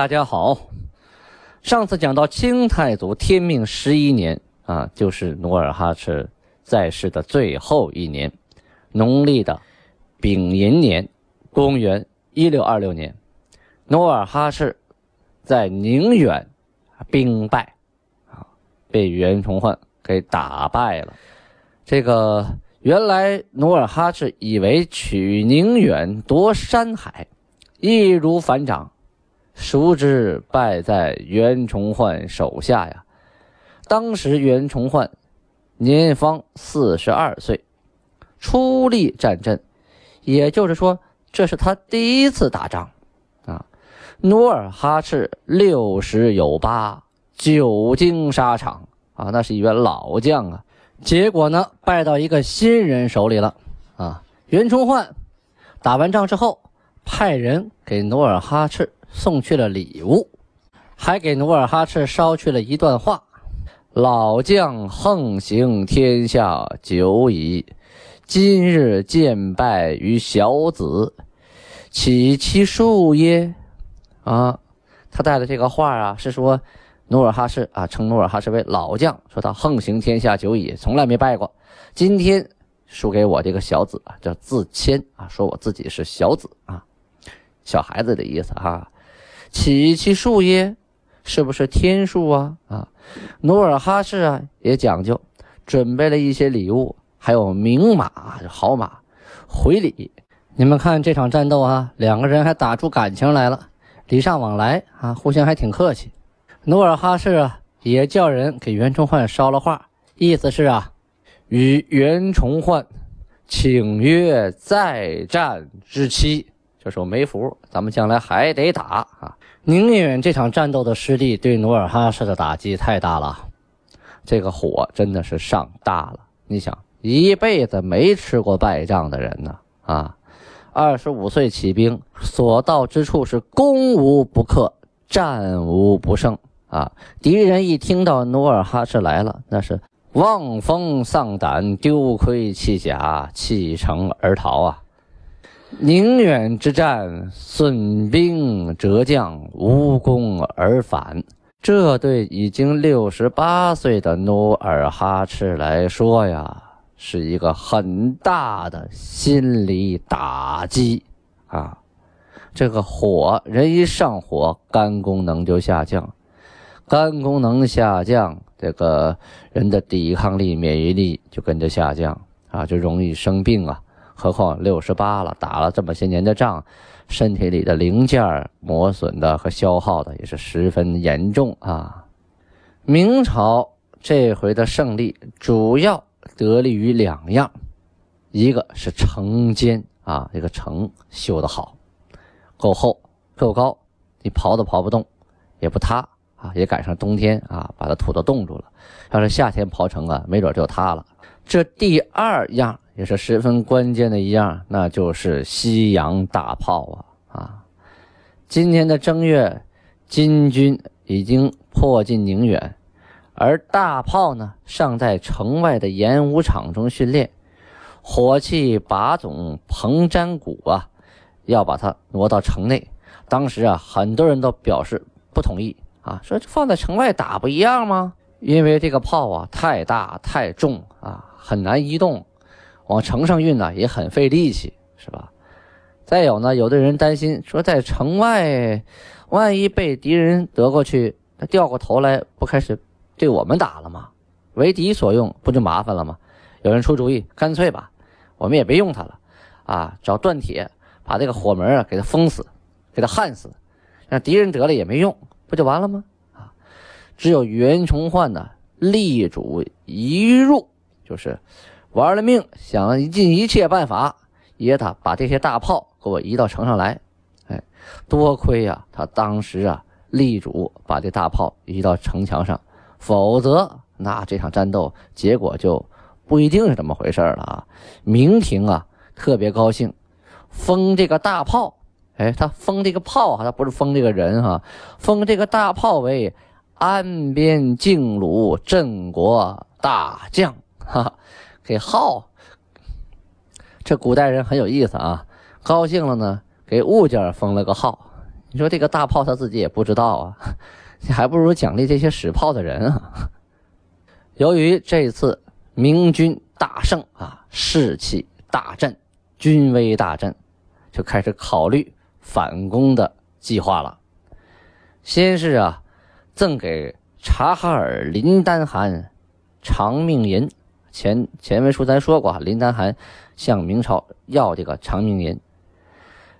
大家好，上次讲到清太祖天命十一年啊，就是努尔哈赤在世的最后一年，农历的丙寅年，公元一六二六年，努尔哈赤在宁远兵败，啊，被袁崇焕给打败了。这个原来努尔哈赤以为取宁远夺山海，易如反掌。孰知败在袁崇焕手下呀？当时袁崇焕年方四十二岁，出力战阵，也就是说，这是他第一次打仗啊。努尔哈赤六十有八，久经沙场啊，那是一员老将啊。结果呢，败到一个新人手里了啊。袁崇焕打完仗之后，派人给努尔哈赤。送去了礼物，还给努尔哈赤捎去了一段话：“老将横行天下久矣，今日见败于小子，岂其数耶？”啊，他带的这个话啊，是说努尔哈赤啊，称努尔哈赤为老将，说他横行天下久矣，从来没败过，今天输给我这个小子，叫自谦啊，说我自己是小子啊，小孩子的意思哈。起其数耶？是不是天数啊？啊，努尔哈赤啊也讲究，准备了一些礼物，还有名马、好马回礼。你们看这场战斗啊，两个人还打出感情来了，礼尚往来啊，互相还挺客气。努尔哈赤啊也叫人给袁崇焕捎了话，意思是啊，与袁崇焕请约再战之期。就说没福，咱们将来还得打啊！宁远这场战斗的失利对努尔哈赤的打击太大了，这个火真的是上大了。你想，一辈子没吃过败仗的人呢啊，二十五岁起兵，所到之处是攻无不克，战无不胜啊！敌人一听到努尔哈赤来了，那是望风丧胆，丢盔弃甲，弃城而逃啊！宁远之战，损兵折将，无功而返。这对已经六十八岁的努尔哈赤来说呀，是一个很大的心理打击啊！这个火，人一上火，肝功能就下降，肝功能下降，这个人的抵抗力、免疫力就跟着下降啊，就容易生病啊。何况六十八了，打了这么些年的仗，身体里的零件磨损的和消耗的也是十分严重啊。明朝这回的胜利主要得力于两样，一个是城坚啊，这个城修得好，够厚够高，你刨都刨不动，也不塌啊。也赶上冬天啊，把它土都冻住了。要是夏天刨城啊，没准就塌了。这第二样。也是十分关键的一样，那就是西洋大炮啊！啊，今年的正月，金军已经迫近宁远，而大炮呢尚在城外的演武场中训练，火器把总彭占谷啊，要把它挪到城内。当时啊，很多人都表示不同意啊，说放在城外打不一样吗？因为这个炮啊太大太重啊，很难移动。往城上运呢也很费力气，是吧？再有呢，有的人担心说，在城外，万一被敌人得过去，他掉过头来，不开始对我们打了吗？为敌所用，不就麻烦了吗？有人出主意，干脆吧，我们也别用它了，啊，找锻铁把这个火门啊给它封死，给它焊死，让敌人得了也没用，不就完了吗？啊，只有袁崇焕呢，力主一入，就是。玩了命，想尽一切办法，也他把这些大炮给我移到城上来。哎，多亏呀，他当时啊力主把这大炮移到城墙上，否则那这场战斗结果就不一定是这么回事了啊！明廷啊特别高兴，封这个大炮，哎，他封这个炮啊，他不是封这个人哈，封这个大炮为安边靖鲁镇国大将，哈哈，给号。这古代人很有意思啊，高兴了呢，给物件封了个号。你说这个大炮他自己也不知道啊，你还不如奖励这些使炮的人啊。由于这次明军大胜啊，士气大振，军威大振，就开始考虑反攻的计划了。先是啊，赠给察哈尔林丹汗长命银。前前文书咱说过，林丹汗向明朝要这个长命银。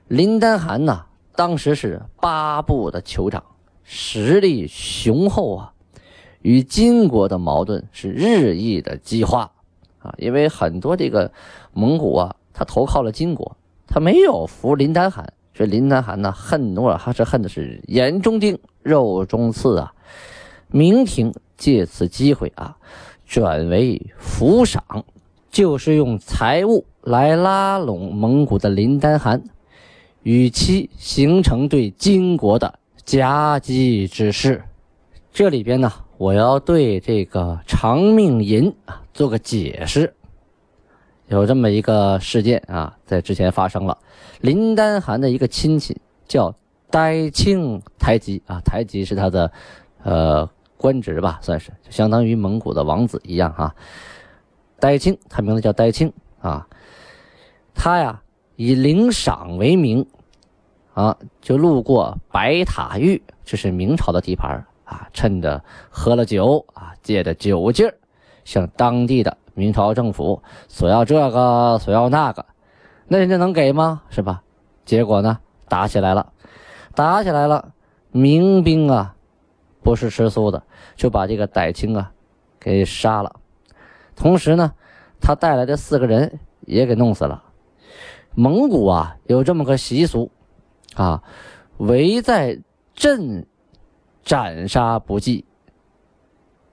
林丹汗呐。当时是八部的酋长，实力雄厚啊，与金国的矛盾是日益的激化啊。因为很多这个蒙古啊，他投靠了金国，他没有服林丹汗，所以林丹汗呢恨努尔哈赤恨的是眼中钉、肉中刺啊。明廷借此机会啊，转为抚赏，就是用财物来拉拢蒙古的林丹汗。与其形成对金国的夹击之势。这里边呢，我要对这个长命银啊做个解释。有这么一个事件啊，在之前发生了。林丹汗的一个亲戚叫呆庆台吉啊，台吉是他的呃官职吧，算是就相当于蒙古的王子一样哈。呆庆，他名字叫呆庆啊，他呀。以领赏为名，啊，就路过白塔峪，这是明朝的地盘啊。趁着喝了酒啊，借着酒劲儿，向当地的明朝政府索要这个，索要那个，那人家能给吗？是吧？结果呢，打起来了，打起来了，明兵啊，不是吃素的，就把这个傣青啊，给杀了，同时呢，他带来的四个人也给弄死了。蒙古啊，有这么个习俗，啊，围在阵斩杀不计，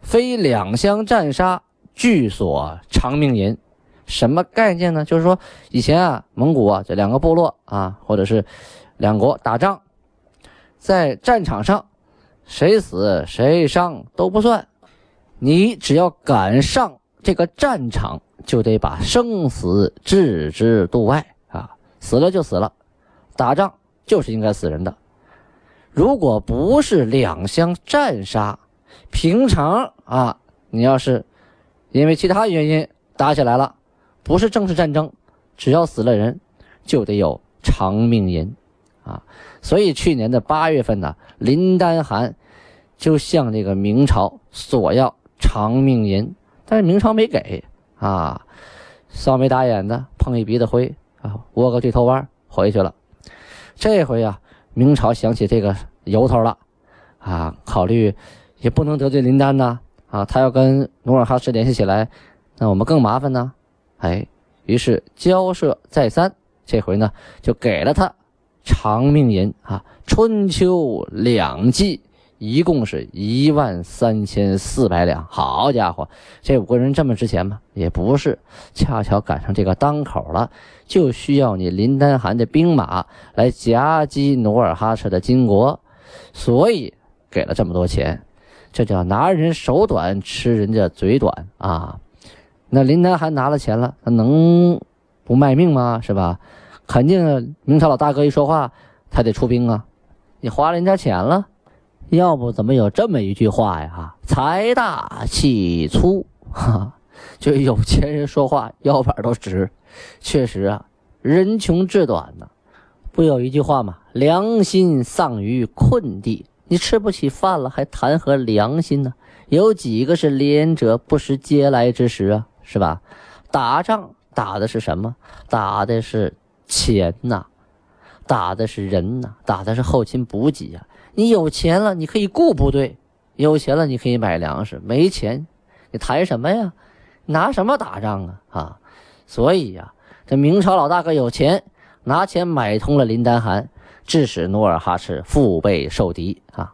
非两相战杀，俱所长命银。什么概念呢？就是说，以前啊，蒙古啊，这两个部落啊，或者是两国打仗，在战场上，谁死谁伤都不算，你只要敢上这个战场，就得把生死置之度外啊。死了就死了，打仗就是应该死人的。如果不是两相战杀，平常啊，你要是因为其他原因打起来了，不是正式战争，只要死了人，就得有长命银啊。所以去年的八月份呢，林丹汗就向这个明朝索要长命银，但是明朝没给啊，扫眉打眼的，碰一鼻子灰。啊，窝个对头弯回去了。这回呀，明朝想起这个由头了，啊，考虑也不能得罪林丹呐，啊，他要跟努尔哈赤联系起来，那我们更麻烦呢。哎，于是交涉再三，这回呢就给了他长命银啊，春秋两季。一共是一万三千四百两，好家伙，这五个人这么值钱吗？也不是，恰巧赶上这个当口了，就需要你林丹汗的兵马来夹击努尔哈赤的金国，所以给了这么多钱，这叫拿人手短，吃人家嘴短啊！那林丹汗拿了钱了，他能不卖命吗？是吧？肯定明朝老大哥一说话，他得出兵啊！你花人家钱了。要不怎么有这么一句话呀？财大气粗，哈，就有钱人说话腰板都直。确实啊，人穷志短呢。不有一句话吗？良心丧于困地。你吃不起饭了，还谈何良心呢？有几个是廉者不食嗟来之食啊？是吧？打仗打的是什么？打的是钱呐，打的是人呐，打的是后勤补给呀。你有钱了，你可以雇部队；有钱了，你可以买粮食；没钱，你谈什么呀？拿什么打仗啊？啊！所以呀，这明朝老大哥有钱，拿钱买通了林丹汗，致使努尔哈赤腹背受敌啊！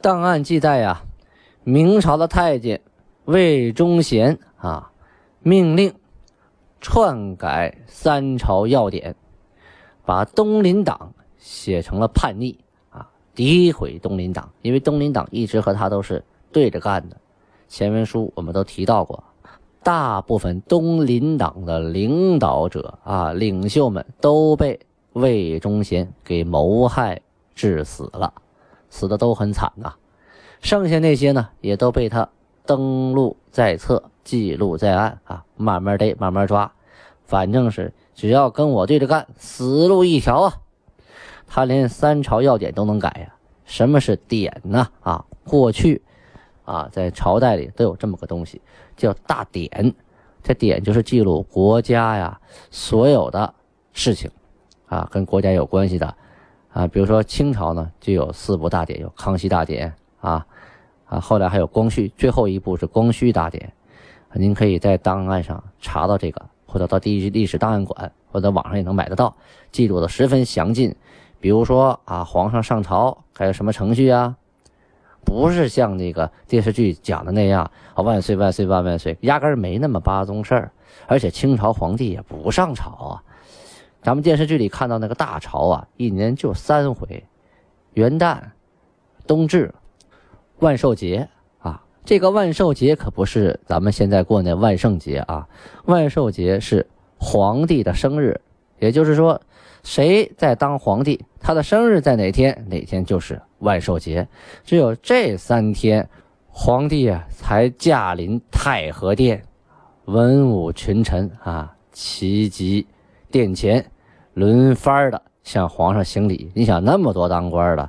档案记载呀，明朝的太监魏忠贤啊，命令篡改三朝要典，把东林党写成了叛逆啊，诋毁东林党，因为东林党一直和他都是对着干的。前文书我们都提到过，大部分东林党的领导者啊、领袖们都被魏忠贤给谋害致死了，死的都很惨呐。剩下那些呢，也都被他登录在册、记录在案啊，慢慢逮，慢慢抓，反正是只要跟我对着干，死路一条啊。他连三朝要典都能改呀？什么是典呢？啊，过去。啊，在朝代里都有这么个东西，叫大典。这典就是记录国家呀所有的事情，啊，跟国家有关系的，啊，比如说清朝呢就有四部大典，有康熙大典啊，啊，后来还有光绪，最后一部是光绪大典。您可以在档案上查到这个，或者到第一历史档案馆，或者网上也能买得到，记录的十分详尽。比如说啊，皇上上朝还有什么程序啊？不是像那个电视剧讲的那样啊，万岁万岁万万岁，压根儿没那么八宗事儿。而且清朝皇帝也不上朝啊。咱们电视剧里看到那个大朝啊，一年就三回：元旦、冬至、万寿节啊。这个万寿节可不是咱们现在过那万圣节啊，万寿节是皇帝的生日，也就是说。谁在当皇帝，他的生日在哪天，哪天就是万寿节。只有这三天，皇帝啊才驾临太和殿，文武群臣啊齐集殿前，轮番的向皇上行礼。你想那么多当官的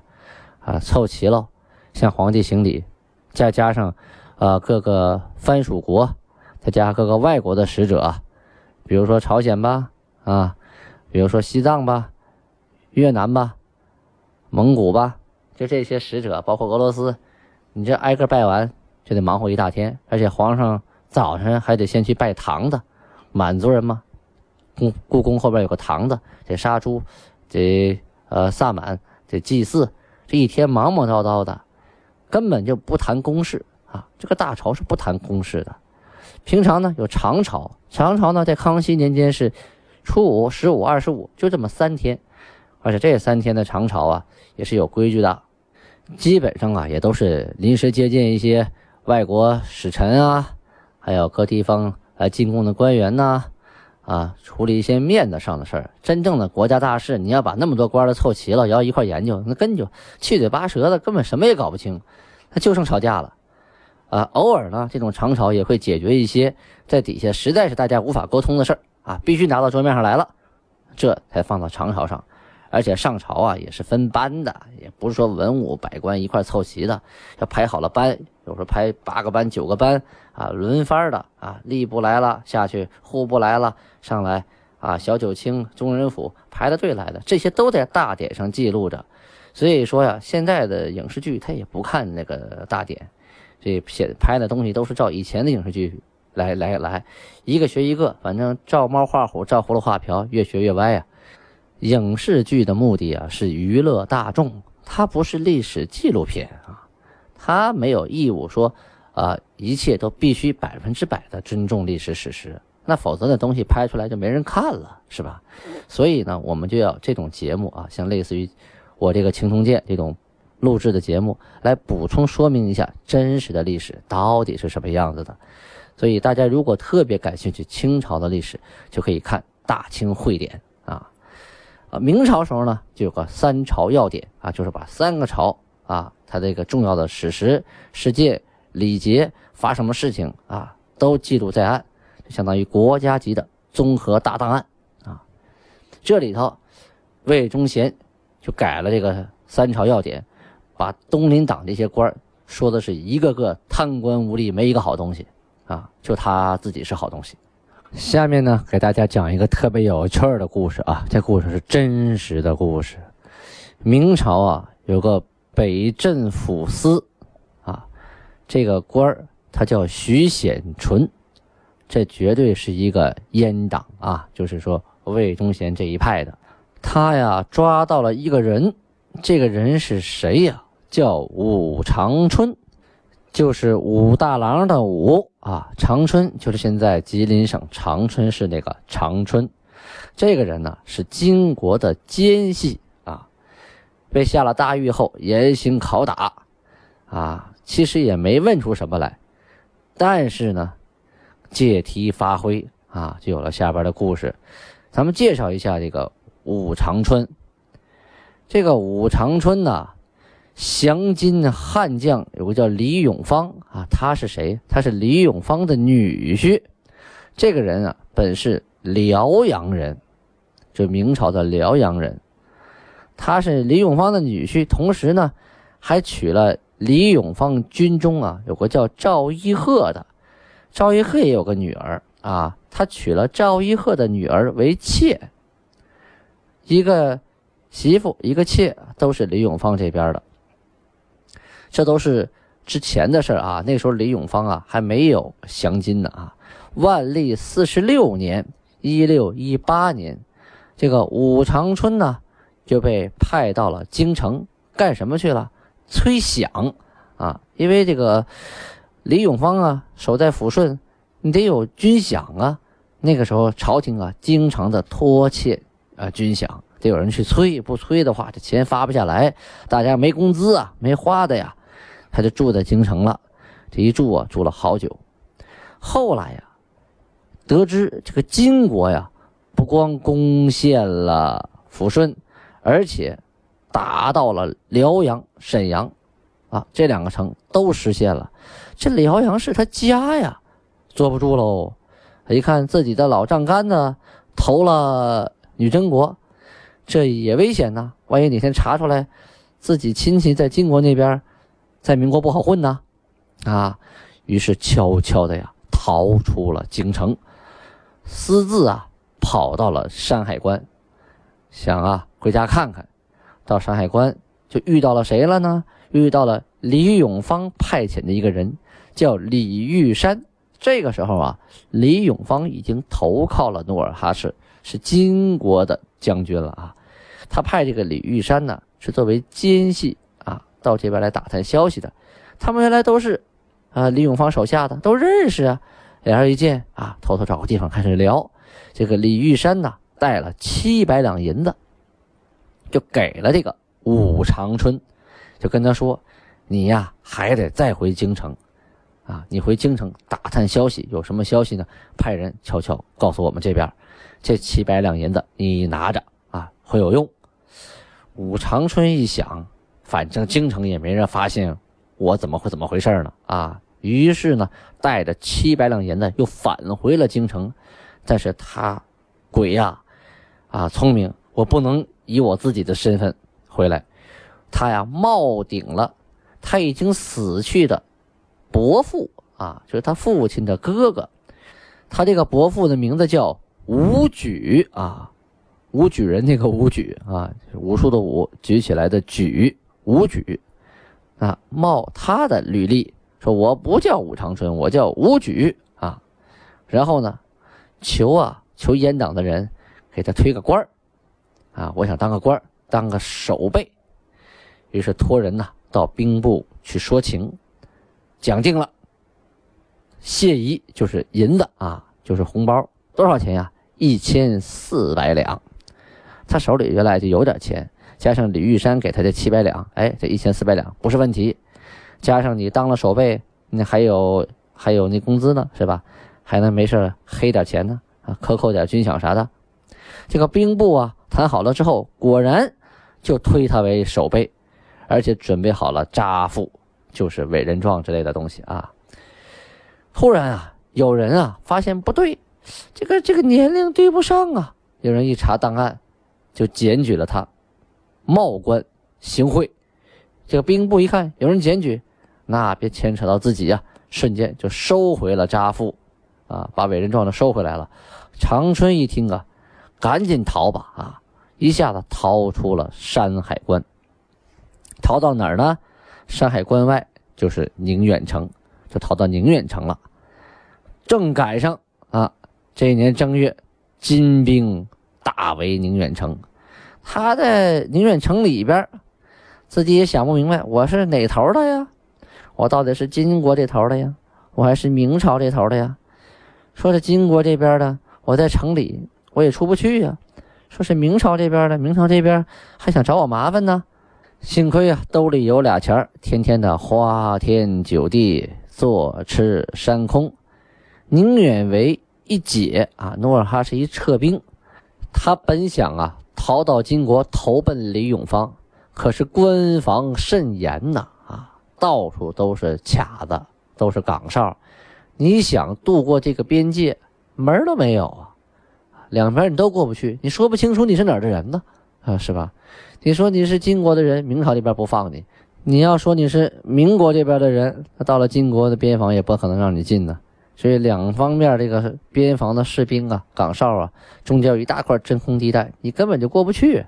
啊，凑齐了向皇帝行礼，再加上啊各个藩属国，再加上各个外国的使者，比如说朝鲜吧，啊。比如说西藏吧，越南吧，蒙古吧，就这些使者，包括俄罗斯，你这挨个拜完就得忙活一大天，而且皇上早晨还得先去拜堂子，满族人嘛，故故宫后边有个堂子，得杀猪，得呃萨满，得祭祀，这一天忙忙叨叨的，根本就不谈公事啊。这个大朝是不谈公事的，平常呢有长朝，长朝呢在康熙年间是。初五、十五、二十五，就这么三天，而且这三天的长朝啊，也是有规矩的，基本上啊，也都是临时接见一些外国使臣啊，还有各地方来进贡的官员呐，啊处理一些面子上的事儿。真正的国家大事，你要把那么多官都凑齐了，要一块研究，那根本就七嘴八舌的，根本什么也搞不清，那就剩吵架了。啊，偶尔呢，这种长朝也会解决一些在底下实在是大家无法沟通的事儿。啊，必须拿到桌面上来了，这才放到长朝上，而且上朝啊也是分班的，也不是说文武百官一块凑齐的，要排好了班，有时候排八个班、九个班啊，轮番的啊，吏部来了下去，户部来了上来啊，小九卿、中人府排着队来的，这些都在大典上记录着。所以说呀，现在的影视剧他也不看那个大典，这写拍的东西都是照以前的影视剧。来来来，一个学一个，反正照猫画虎，照葫芦画瓢，越学越歪呀。影视剧的目的啊是娱乐大众，它不是历史纪录片啊，他没有义务说啊一切都必须百分之百的尊重历史史实，那否则那东西拍出来就没人看了，是吧？所以呢，我们就要这种节目啊，像类似于我这个青铜剑这种录制的节目，来补充说明一下真实的历史到底是什么样子的。所以大家如果特别感兴趣清朝的历史，就可以看《大清会典》啊。啊，明朝时候呢，就有个三朝要典啊，就是把三个朝啊，他这个重要的史实、事件、礼节、发什么事情啊，都记录在案，就相当于国家级的综合大档案啊。这里头，魏忠贤就改了这个三朝要典，把东林党这些官说的是一个个贪官污吏，没一个好东西。啊，就他自己是好东西。下面呢，给大家讲一个特别有趣的故事啊，这故事是真实的故事。明朝啊，有个北镇抚司啊，这个官儿他叫徐显纯，这绝对是一个阉党啊，就是说魏忠贤这一派的。他呀抓到了一个人，这个人是谁呀？叫武长春，就是武大郎的武啊，长春就是现在吉林省长春市那个长春。这个人呢是金国的奸细，被下了大狱后严刑拷打啊，其实也没问出什么来，但是呢，借题发挥啊，就有了下边的故事。咱们介绍一下这个武长春。这个武长春呢，降金悍将有个叫李永芳啊，他是谁？他是李永芳的女婿。这个人啊，本是辽阳人，就明朝的辽阳人。他是李永芳的女婿，同时呢，还娶了李永芳军中啊有个叫赵一鹤的。赵一鹤也有个女儿啊，他娶了赵一鹤的女儿为妾，一个。媳妇一个妾都是李永芳这边的，这都是之前的事啊。那时候李永芳啊还没有降金呢啊。万历四十六年（一六一八年），这个武长春呢就被派到了京城干什么去了？催饷啊！因为这个李永芳啊守在抚顺，你得有军饷啊。那个时候朝廷啊经常的拖欠啊军饷。得有人去催，不催的话，这钱发不下来，大家没工资啊，没花的呀，他就住在京城了。这一住啊，住了好久。后来呀，得知这个金国呀，不光攻陷了抚顺，而且打到了辽阳、沈阳，啊，这两个城都实现了。这辽阳是他家呀，坐不住喽。一看自己的老丈杆呢投了女真国。这也危险呐！万一哪天查出来，自己亲戚在金国那边，在民国不好混呢，啊！于是悄悄的呀，逃出了京城，私自啊跑到了山海关，想啊回家看看。到山海关就遇到了谁了呢？遇到了李永芳派遣的一个人，叫李玉山。这个时候啊，李永芳已经投靠了努尔哈赤，是金国的将军了啊。他派这个李玉山呢，是作为奸细啊，到这边来打探消息的。他们原来都是啊李永芳手下的，都认识啊。两人一见啊，偷偷找个地方开始聊。这个李玉山呢，带了七百两银子，就给了这个武长春，就跟他说：“你呀，还得再回京城啊！你回京城打探消息，有什么消息呢？派人悄悄告诉我们这边。这七百两银子你拿着啊，会有用。”武长春一想，反正京城也没人发现，我怎么会怎么回事呢？啊，于是呢，带着七百两银子又返回了京城。但是他鬼呀，啊，聪明，我不能以我自己的身份回来。他呀，冒顶了他已经死去的伯父啊，就是他父亲的哥哥。他这个伯父的名字叫武举啊。武举人那个武举啊，武术的武举起来的举武举啊，冒他的履历说我不叫武长春，我叫武举啊。然后呢，求啊求阉党的人给他推个官儿啊，我想当个官当个守备。于是托人呢到兵部去说情，讲定了，谢仪就是银子啊，就是红包，多少钱呀？一千四百两。他手里原来就有点钱，加上李玉山给他这七百两，哎，这一千四百两不是问题。加上你当了守备，那还有还有那工资呢，是吧？还能没事黑点钱呢，啊，克扣点军饷啥的。这个兵部啊谈好了之后，果然就推他为守备，而且准备好了扎付，就是委任状之类的东西啊。突然啊，有人啊发现不对，这个这个年龄对不上啊。有人一查档案。就检举了他，冒官行贿。这个兵部一看有人检举，那别牵扯到自己呀，瞬间就收回了扎付，啊，把委任状都收回来了。长春一听啊，赶紧逃吧啊，一下子逃出了山海关。逃到哪儿呢？山海关外就是宁远城，就逃到宁远城了。正赶上啊，这一年正月，金兵大围宁远城。他在宁远城里边，自己也想不明白，我是哪头的呀？我到底是金国这头的呀，我还是明朝这头的呀？说是金国这边的，我在城里我也出不去呀。说是明朝这边的，明朝这边还想找我麻烦呢。幸亏啊，兜里有俩钱，天天的花天酒地，坐吃山空。宁远为一解啊，努尔哈赤一撤兵，他本想啊逃到金国投奔李永芳，可是关防甚严呐啊，到处都是卡子，都是岗哨，你想渡过这个边界门都没有啊，两边你都过不去，你说不清楚你是哪儿的人呢啊，是吧？你说你是金国的人，明朝这边不放你；你要说你是民国这边的人，那到了金国的边防也不可能让你进呢。所以两方面这个边防的士兵啊、岗哨啊，中间有一大块真空地带，你根本就过不去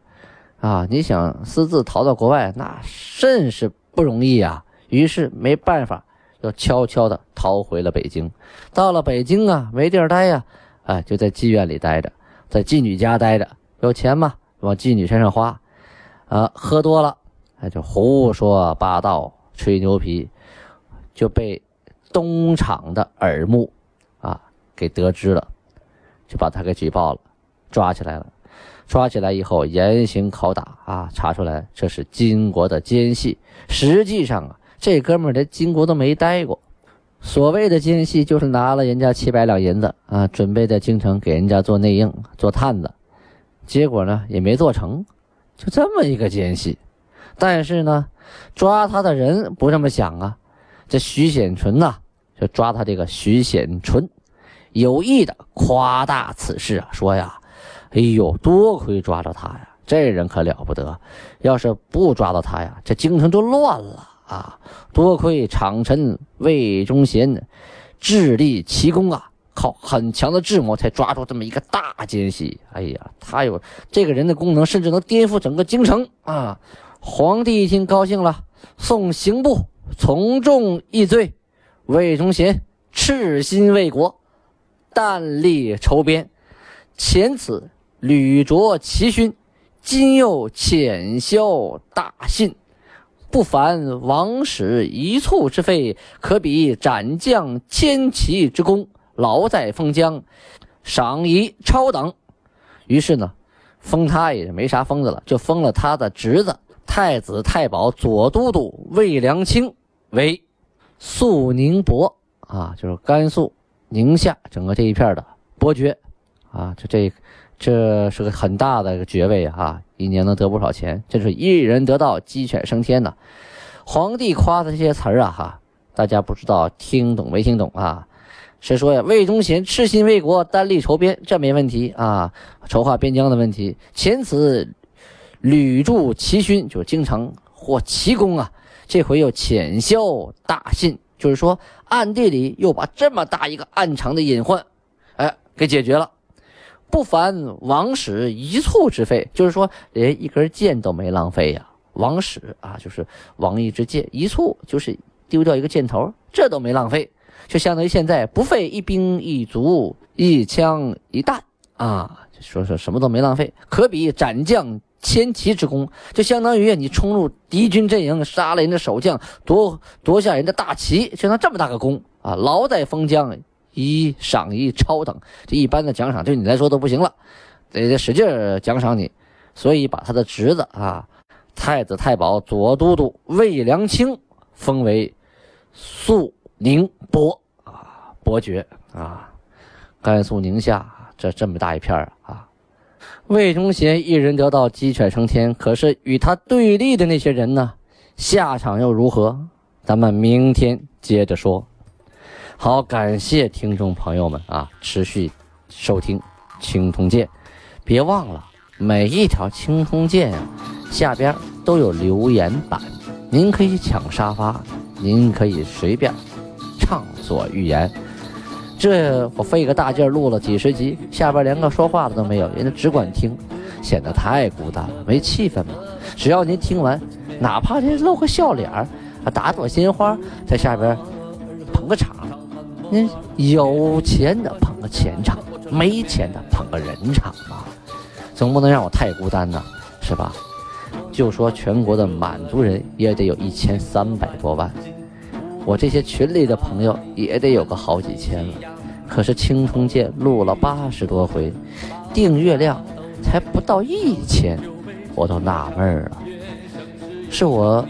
啊！你想私自逃到国外，那甚是不容易啊。于是没办法，就悄悄地逃回了北京。到了北京啊，没地儿待呀，哎，就在妓院里待着，在妓女家待着，有钱嘛，往妓女身上花，啊，喝多了，哎，就胡说八道、吹牛皮，就被。东厂的耳目，啊，给得知了，就把他给举报了，抓起来了。抓起来以后严刑拷打啊，查出来这是金国的奸细。实际上啊，这哥们儿连金国都没待过。所谓的奸细，就是拿了人家七百两银子啊，准备在京城给人家做内应、做探子，结果呢也没做成，就这么一个奸细。但是呢，抓他的人不这么想啊。这徐显纯呐，就抓他这个徐显纯，有意的夸大此事啊，说呀，哎呦，多亏抓着他呀，这人可了不得，要是不抓到他呀，这京城就乱了啊！多亏长臣魏忠贤智力奇功啊，靠很强的智谋才抓住这么一个大奸细。哎呀，他有这个人的功能，甚至能颠覆整个京城啊！皇帝一听高兴了，送刑部。从重议罪，魏忠贤赤心为国，但立筹边。前此屡着奇勋，今又浅销大信，不凡王室一簇之费，可比斩将千骑之功，劳在封疆，赏仪超等。于是呢，封他也没啥封的了，就封了他的侄子太子太保左都督魏良卿。为肃宁伯啊，就是甘肃宁夏整个这一片的伯爵啊，就这这是个很大的爵位啊，一年能得不少钱，这是一人得道鸡犬升天呐。皇帝夸的这些词儿啊，哈，大家不知道听懂没听懂啊？是说呀，魏忠贤赤心为国，单立筹边，这没问题啊，筹划边疆的问题。前此屡铸奇勋，就经常获奇功啊。这回又浅销大信，就是说暗地里又把这么大一个暗藏的隐患，哎，给解决了，不凡王室一簇之费，就是说连一根箭都没浪费呀。王室啊，就是王一之箭，一簇就是丢掉一个箭头，这都没浪费，就相当于现在不费一兵一卒一枪一弹啊，说说什么都没浪费，可比斩将。千骑之功，就相当于你冲入敌军阵营，杀了人的守将，夺夺下人的大旗，就能这么大个功啊！劳在封疆，一赏一超等，这一般的奖赏对你来说都不行了，得得使劲奖赏你。所以把他的侄子啊，太子太保左都督魏良卿封为肃宁伯啊，伯爵啊，甘肃宁夏这这么大一片啊。魏忠贤一人得道，鸡犬升天。可是与他对立的那些人呢？下场又如何？咱们明天接着说。好，感谢听众朋友们啊，持续收听《青铜剑》，别忘了每一条《青铜剑》啊下边都有留言板，您可以抢沙发，您可以随便畅所欲言。这我费个大劲录了几十集，下边连个说话的都没有，人家只管听，显得太孤单了，没气氛嘛。只要您听完，哪怕您露个笑脸儿，啊，打朵鲜花，在下边捧个场。您有钱的捧个钱场，没钱的捧个人场嘛，总不能让我太孤单呐，是吧？就说全国的满族人也得有一千三百多万，我这些群里的朋友也得有个好几千了。可是青铜剑录了八十多回，订阅量才不到一千，我都纳闷了，是我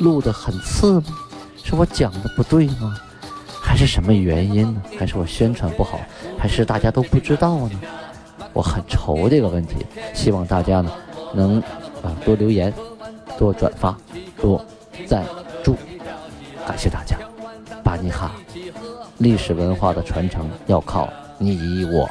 录的很次吗？是我讲的不对吗？是什么原因呢？还是我宣传不好？还是大家都不知道呢？我很愁这个问题，希望大家呢能啊多留言、多转发、多赞助，感谢大家，巴尼哈。历史文化的传承要靠你我。